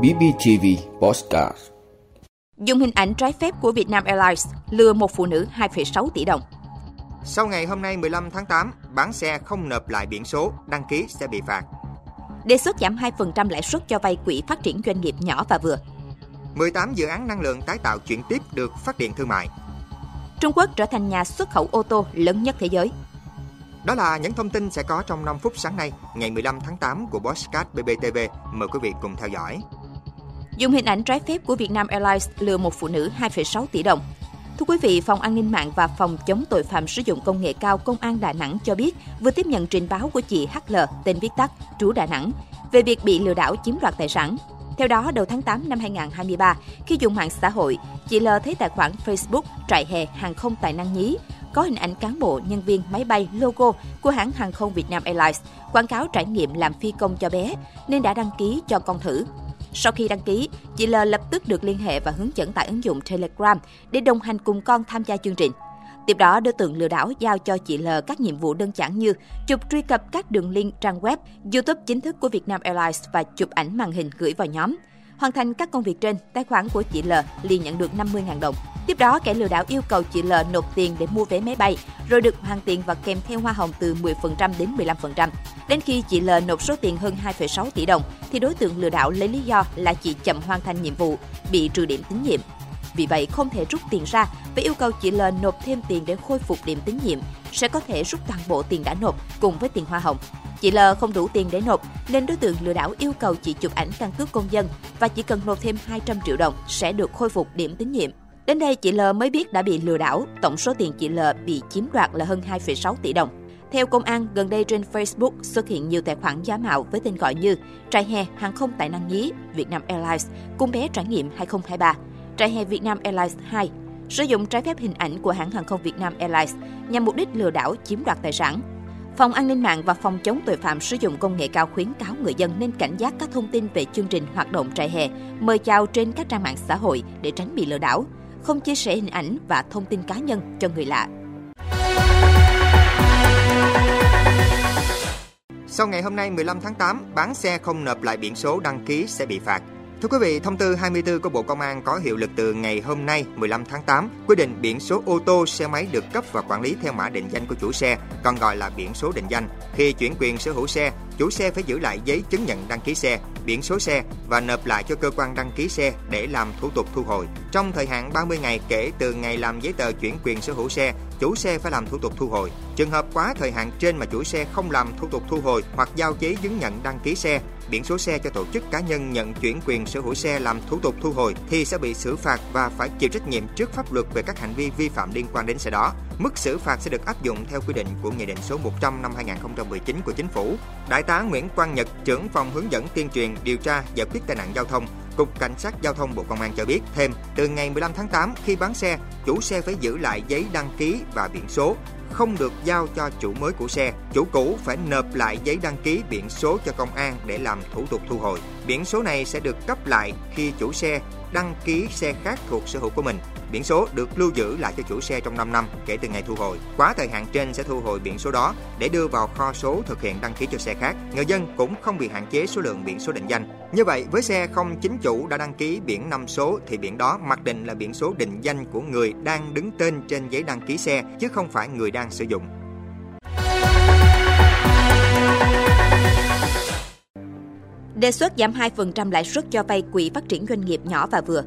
BBTV Postcard Dùng hình ảnh trái phép của Vietnam Airlines lừa một phụ nữ 2,6 tỷ đồng. Sau ngày hôm nay 15 tháng 8, bán xe không nộp lại biển số, đăng ký sẽ bị phạt. Đề xuất giảm 2% lãi suất cho vay quỹ phát triển doanh nghiệp nhỏ và vừa. 18 dự án năng lượng tái tạo chuyển tiếp được phát điện thương mại. Trung Quốc trở thành nhà xuất khẩu ô tô lớn nhất thế giới. Đó là những thông tin sẽ có trong 5 phút sáng nay, ngày 15 tháng 8 của Bosscat BBTV. Mời quý vị cùng theo dõi. Dùng hình ảnh trái phép của Vietnam Airlines lừa một phụ nữ 2,6 tỷ đồng. Thưa quý vị, Phòng An ninh mạng và Phòng chống tội phạm sử dụng công nghệ cao Công an Đà Nẵng cho biết vừa tiếp nhận trình báo của chị HL, tên viết tắt, trú Đà Nẵng, về việc bị lừa đảo chiếm đoạt tài sản. Theo đó, đầu tháng 8 năm 2023, khi dùng mạng xã hội, chị L thấy tài khoản Facebook trại hè hàng không tài năng nhí có hình ảnh cán bộ, nhân viên, máy bay, logo của hãng hàng không việt nam Airlines, quảng cáo trải nghiệm làm phi công cho bé, nên đã đăng ký cho con thử. Sau khi đăng ký, chị L lập tức được liên hệ và hướng dẫn tại ứng dụng Telegram để đồng hành cùng con tham gia chương trình. Tiếp đó, đối tượng lừa đảo giao cho chị L các nhiệm vụ đơn giản như chụp truy cập các đường link trang web, YouTube chính thức của Vietnam Airlines và chụp ảnh màn hình gửi vào nhóm. Hoàn thành các công việc trên, tài khoản của chị L liền nhận được 50.000 đồng. Tiếp đó, kẻ lừa đảo yêu cầu chị L nộp tiền để mua vé máy bay, rồi được hoàn tiền và kèm theo hoa hồng từ 10% đến 15%. Đến khi chị L nộp số tiền hơn 2,6 tỷ đồng, thì đối tượng lừa đảo lấy lý do là chị chậm hoàn thành nhiệm vụ, bị trừ điểm tín nhiệm. Vì vậy, không thể rút tiền ra và yêu cầu chị L nộp thêm tiền để khôi phục điểm tín nhiệm, sẽ có thể rút toàn bộ tiền đã nộp cùng với tiền hoa hồng. Chị L không đủ tiền để nộp nên đối tượng lừa đảo yêu cầu chị chụp ảnh căn cước công dân và chỉ cần nộp thêm 200 triệu đồng sẽ được khôi phục điểm tín nhiệm. Đến đây chị L mới biết đã bị lừa đảo, tổng số tiền chị L bị chiếm đoạt là hơn 2,6 tỷ đồng. Theo công an, gần đây trên Facebook xuất hiện nhiều tài khoản giả mạo với tên gọi như Trại hè hàng không tài năng nhí Vietnam Airlines, cung bé trải nghiệm 2023, Trại hè Việt Nam Airlines 2, sử dụng trái phép hình ảnh của hãng hàng không Việt Nam Airlines nhằm mục đích lừa đảo chiếm đoạt tài sản. Phòng An ninh mạng và Phòng chống tội phạm sử dụng công nghệ cao khuyến cáo người dân nên cảnh giác các thông tin về chương trình hoạt động trại hè, mời chào trên các trang mạng xã hội để tránh bị lừa đảo, không chia sẻ hình ảnh và thông tin cá nhân cho người lạ. Sau ngày hôm nay 15 tháng 8, bán xe không nộp lại biển số đăng ký sẽ bị phạt. Thưa quý vị, thông tư 24 của Bộ Công an có hiệu lực từ ngày hôm nay 15 tháng 8, quy định biển số ô tô, xe máy được cấp và quản lý theo mã định danh của chủ xe, còn gọi là biển số định danh. Khi chuyển quyền sở hữu xe, chủ xe phải giữ lại giấy chứng nhận đăng ký xe, biển số xe và nộp lại cho cơ quan đăng ký xe để làm thủ tục thu hồi. Trong thời hạn 30 ngày kể từ ngày làm giấy tờ chuyển quyền sở hữu xe, chủ xe phải làm thủ tục thu hồi. Trường hợp quá thời hạn trên mà chủ xe không làm thủ tục thu hồi hoặc giao giấy chứng nhận đăng ký xe, biển số xe cho tổ chức cá nhân nhận chuyển quyền sở hữu xe làm thủ tục thu hồi thì sẽ bị xử phạt và phải chịu trách nhiệm trước pháp luật về các hành vi vi phạm liên quan đến xe đó. Mức xử phạt sẽ được áp dụng theo quy định của Nghị định số 100 năm 2019 của Chính phủ. Đại tá Nguyễn Quang Nhật, trưởng phòng hướng dẫn tuyên truyền điều tra giải quyết tai nạn giao thông, Cục Cảnh sát Giao thông Bộ Công an cho biết thêm, từ ngày 15 tháng 8 khi bán xe, chủ xe phải giữ lại giấy đăng ký và biển số, không được giao cho chủ mới của xe. Chủ cũ phải nộp lại giấy đăng ký biển số cho công an để làm thủ tục thu hồi. Biển số này sẽ được cấp lại khi chủ xe đăng ký xe khác thuộc sở hữu của mình. Biển số được lưu giữ lại cho chủ xe trong 5 năm kể từ ngày thu hồi. Quá thời hạn trên sẽ thu hồi biển số đó để đưa vào kho số thực hiện đăng ký cho xe khác. Người dân cũng không bị hạn chế số lượng biển số định danh. Như vậy, với xe không chính chủ đã đăng ký biển 5 số thì biển đó mặc định là biển số định danh của người đang đứng tên trên giấy đăng ký xe chứ không phải người đang sử dụng. Đề xuất giảm 2% lãi suất cho vay quỹ phát triển doanh nghiệp nhỏ và vừa.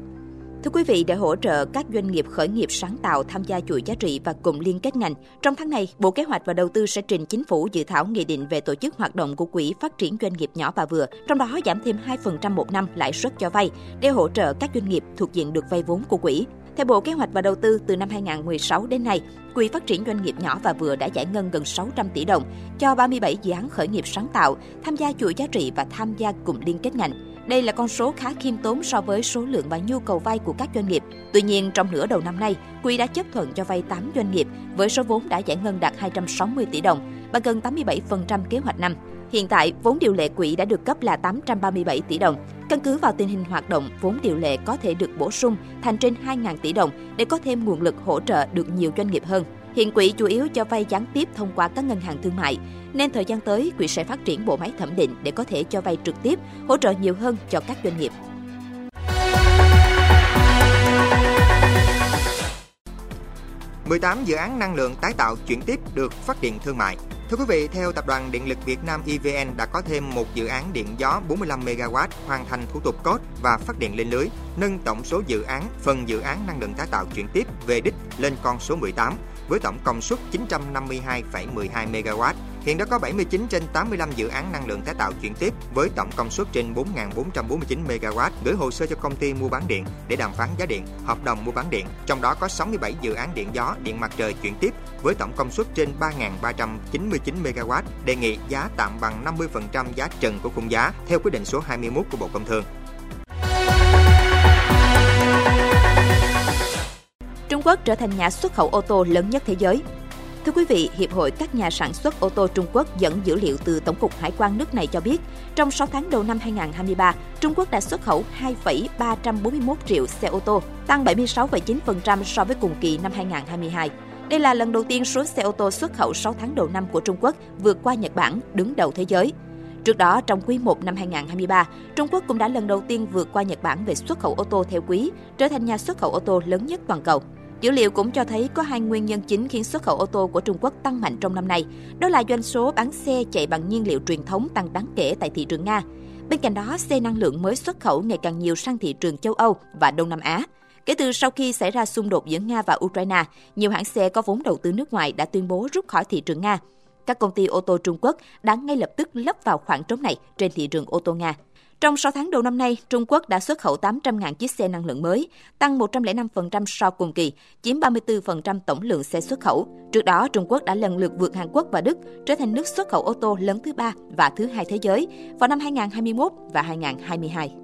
Thưa quý vị, để hỗ trợ các doanh nghiệp khởi nghiệp sáng tạo tham gia chuỗi giá trị và cùng liên kết ngành, trong tháng này, Bộ Kế hoạch và Đầu tư sẽ trình chính phủ dự thảo nghị định về tổ chức hoạt động của Quỹ phát triển doanh nghiệp nhỏ và vừa, trong đó giảm thêm 2% một năm lãi suất cho vay để hỗ trợ các doanh nghiệp thuộc diện được vay vốn của quỹ. Theo Bộ Kế hoạch và Đầu tư, từ năm 2016 đến nay, Quỹ phát triển doanh nghiệp nhỏ và vừa đã giải ngân gần 600 tỷ đồng cho 37 dự án khởi nghiệp sáng tạo, tham gia chuỗi giá trị và tham gia cùng liên kết ngành. Đây là con số khá khiêm tốn so với số lượng và nhu cầu vay của các doanh nghiệp. Tuy nhiên, trong nửa đầu năm nay, Quỹ đã chấp thuận cho vay 8 doanh nghiệp với số vốn đã giải ngân đạt 260 tỷ đồng và gần 87% kế hoạch năm. Hiện tại, vốn điều lệ quỹ đã được cấp là 837 tỷ đồng. Căn cứ vào tình hình hoạt động, vốn điều lệ có thể được bổ sung thành trên 2.000 tỷ đồng để có thêm nguồn lực hỗ trợ được nhiều doanh nghiệp hơn. Hiện quỹ chủ yếu cho vay gián tiếp thông qua các ngân hàng thương mại, nên thời gian tới quỹ sẽ phát triển bộ máy thẩm định để có thể cho vay trực tiếp, hỗ trợ nhiều hơn cho các doanh nghiệp. 18 dự án năng lượng tái tạo chuyển tiếp được phát điện thương mại. Thưa quý vị, theo Tập đoàn Điện lực Việt Nam EVN đã có thêm một dự án điện gió 45 MW hoàn thành thủ tục cốt và phát điện lên lưới, nâng tổng số dự án phần dự án năng lượng tái tạo chuyển tiếp về đích lên con số 18 với tổng công suất 952,12 MW Hiện đã có 79 trên 85 dự án năng lượng tái tạo chuyển tiếp với tổng công suất trên 4.449 MW gửi hồ sơ cho công ty mua bán điện để đàm phán giá điện, hợp đồng mua bán điện. Trong đó có 67 dự án điện gió, điện mặt trời chuyển tiếp với tổng công suất trên 3.399 MW đề nghị giá tạm bằng 50% giá trần của khung giá theo quyết định số 21 của Bộ Công Thương. Quốc trở thành nhà xuất khẩu ô tô lớn nhất thế giới. Thưa quý vị, Hiệp hội các nhà sản xuất ô tô Trung Quốc dẫn dữ liệu từ Tổng cục Hải quan nước này cho biết, trong 6 tháng đầu năm 2023, Trung Quốc đã xuất khẩu 2,341 triệu xe ô tô, tăng 76,9% so với cùng kỳ năm 2022. Đây là lần đầu tiên số xe ô tô xuất khẩu 6 tháng đầu năm của Trung Quốc vượt qua Nhật Bản, đứng đầu thế giới. Trước đó, trong quý 1 năm 2023, Trung Quốc cũng đã lần đầu tiên vượt qua Nhật Bản về xuất khẩu ô tô theo quý, trở thành nhà xuất khẩu ô tô lớn nhất toàn cầu. Dữ liệu cũng cho thấy có hai nguyên nhân chính khiến xuất khẩu ô tô của Trung Quốc tăng mạnh trong năm nay. Đó là doanh số bán xe chạy bằng nhiên liệu truyền thống tăng đáng kể tại thị trường Nga. Bên cạnh đó, xe năng lượng mới xuất khẩu ngày càng nhiều sang thị trường châu Âu và Đông Nam Á. Kể từ sau khi xảy ra xung đột giữa Nga và Ukraine, nhiều hãng xe có vốn đầu tư nước ngoài đã tuyên bố rút khỏi thị trường Nga. Các công ty ô tô Trung Quốc đã ngay lập tức lấp vào khoảng trống này trên thị trường ô tô Nga. Trong 6 tháng đầu năm nay, Trung Quốc đã xuất khẩu 800.000 chiếc xe năng lượng mới, tăng 105% so cùng kỳ, chiếm 34% tổng lượng xe xuất khẩu. Trước đó, Trung Quốc đã lần lượt vượt Hàn Quốc và Đức, trở thành nước xuất khẩu ô tô lớn thứ ba và thứ hai thế giới vào năm 2021 và 2022.